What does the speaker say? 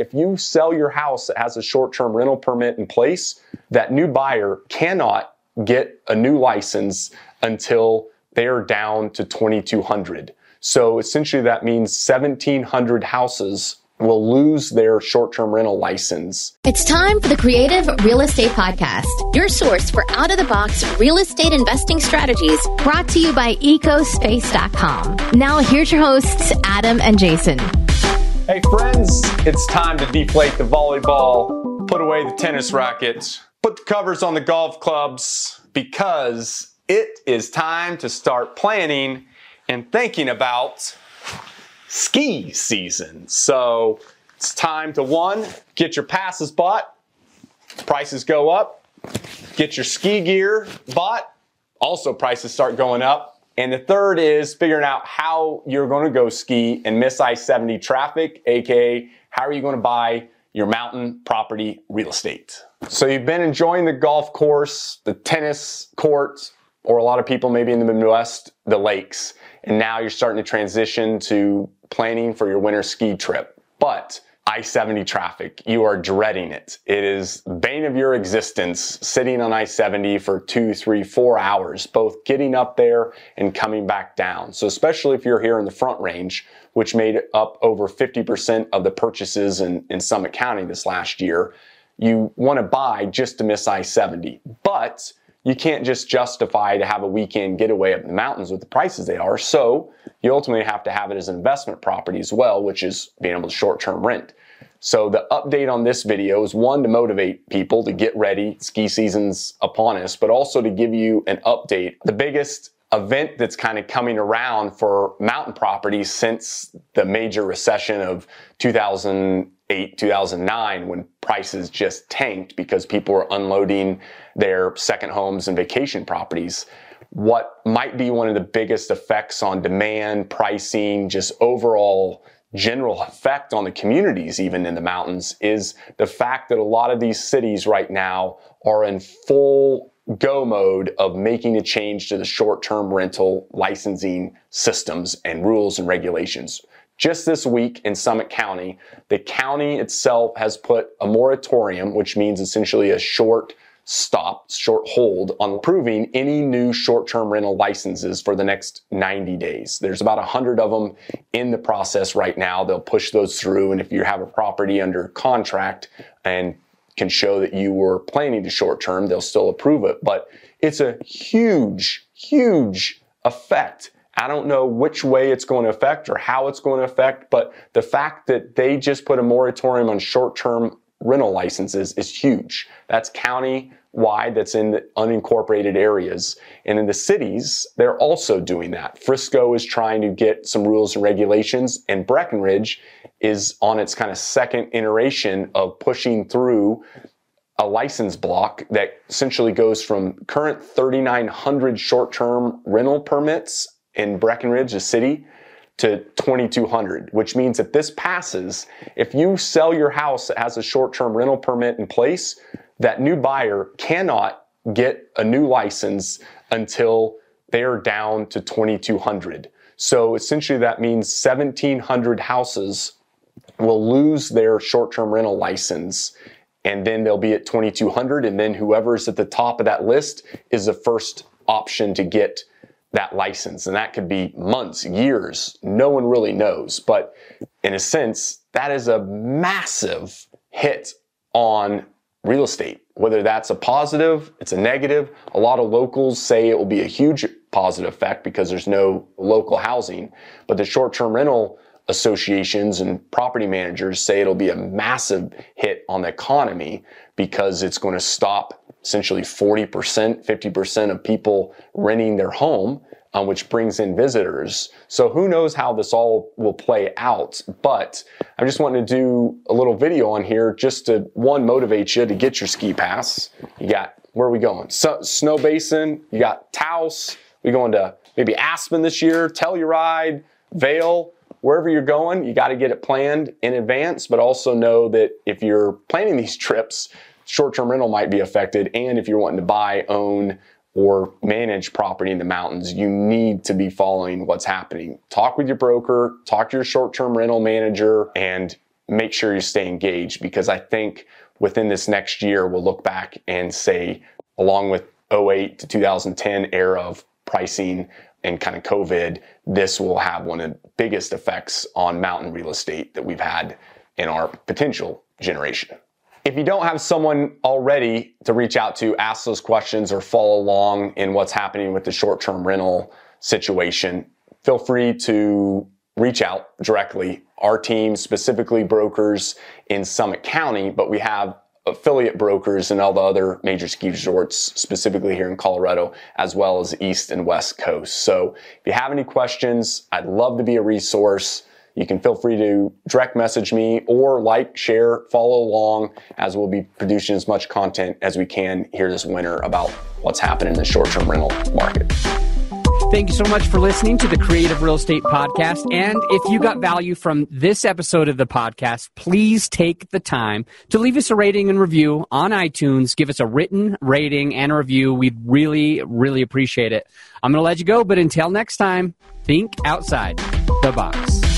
if you sell your house that has a short term rental permit in place, that new buyer cannot get a new license until they are down to 2,200. So essentially, that means 1,700 houses will lose their short term rental license. It's time for the Creative Real Estate Podcast, your source for out of the box real estate investing strategies brought to you by ecospace.com. Now, here's your hosts, Adam and Jason. Hey, friends, it's time to deflate the volleyball, put away the tennis rackets, put the covers on the golf clubs, because it is time to start planning and thinking about ski season. So it's time to one, get your passes bought, prices go up, get your ski gear bought, also prices start going up. And the third is figuring out how you're going to go ski and miss I 70 traffic, aka how are you going to buy your mountain property real estate. So you've been enjoying the golf course, the tennis courts, or a lot of people maybe in the Midwest, the lakes. And now you're starting to transition to planning for your winter ski trip. But I 70 traffic, you are dreading it. It is bane of your existence sitting on I 70 for two, three, four hours, both getting up there and coming back down. So, especially if you're here in the front range, which made up over 50% of the purchases in, in Summit County this last year, you want to buy just to miss I 70. But you can't just justify to have a weekend getaway up in the mountains with the prices they are. So you ultimately have to have it as an investment property as well, which is being able to short term rent. So the update on this video is one to motivate people to get ready. Ski season's upon us, but also to give you an update. The biggest event that's kind of coming around for mountain properties since the major recession of 2008, 2009, when prices just tanked because people were unloading their second homes and vacation properties. What might be one of the biggest effects on demand, pricing, just overall general effect on the communities, even in the mountains, is the fact that a lot of these cities right now are in full go mode of making a change to the short term rental licensing systems and rules and regulations. Just this week in Summit County, the county itself has put a moratorium, which means essentially a short stop, short hold on approving any new short-term rental licenses for the next 90 days. There's about 100 of them in the process right now. They'll push those through and if you have a property under contract and can show that you were planning to short term, they'll still approve it. But it's a huge, huge effect. I don't know which way it's going to affect or how it's going to affect, but the fact that they just put a moratorium on short term rental licenses is huge. That's county wide, that's in the unincorporated areas. And in the cities, they're also doing that. Frisco is trying to get some rules and regulations, and Breckenridge is on its kind of second iteration of pushing through a license block that essentially goes from current 3,900 short term rental permits in Breckenridge, the city, to 2200 which means if this passes if you sell your house that has a short-term rental permit in place that new buyer cannot get a new license until they're down to 2200 so essentially that means 1700 houses will lose their short-term rental license and then they'll be at 2200 and then whoever's at the top of that list is the first option to get that license. And that could be months, years. No one really knows. But in a sense, that is a massive hit on real estate. Whether that's a positive, it's a negative. A lot of locals say it will be a huge positive effect because there's no local housing. But the short term rental associations and property managers say it'll be a massive hit on the economy because it's going to stop essentially 40%, 50% of people renting their home, um, which brings in visitors. So who knows how this all will play out. But I'm just wanted to do a little video on here just to, one, motivate you to get your ski pass. You got, where are we going? So, Snow Basin, you got Taos, we going to maybe Aspen this year, Telluride, Vail, wherever you're going, you got to get it planned in advance, but also know that if you're planning these trips, short-term rental might be affected. And if you're wanting to buy, own, or manage property in the mountains, you need to be following what's happening. Talk with your broker, talk to your short-term rental manager, and make sure you stay engaged because I think within this next year, we'll look back and say, along with 08 to 2010 era of pricing and kind of COVID, this will have one of the biggest effects on mountain real estate that we've had in our potential generation. If you don't have someone already to reach out to, ask those questions, or follow along in what's happening with the short term rental situation, feel free to reach out directly. Our team, specifically brokers in Summit County, but we have affiliate brokers and all the other major ski resorts, specifically here in Colorado, as well as East and West Coast. So if you have any questions, I'd love to be a resource. You can feel free to direct message me or like, share, follow along as we'll be producing as much content as we can here this winter about what's happening in the short term rental market. Thank you so much for listening to the Creative Real Estate Podcast. And if you got value from this episode of the podcast, please take the time to leave us a rating and review on iTunes. Give us a written rating and a review. We'd really, really appreciate it. I'm going to let you go, but until next time, think outside the box.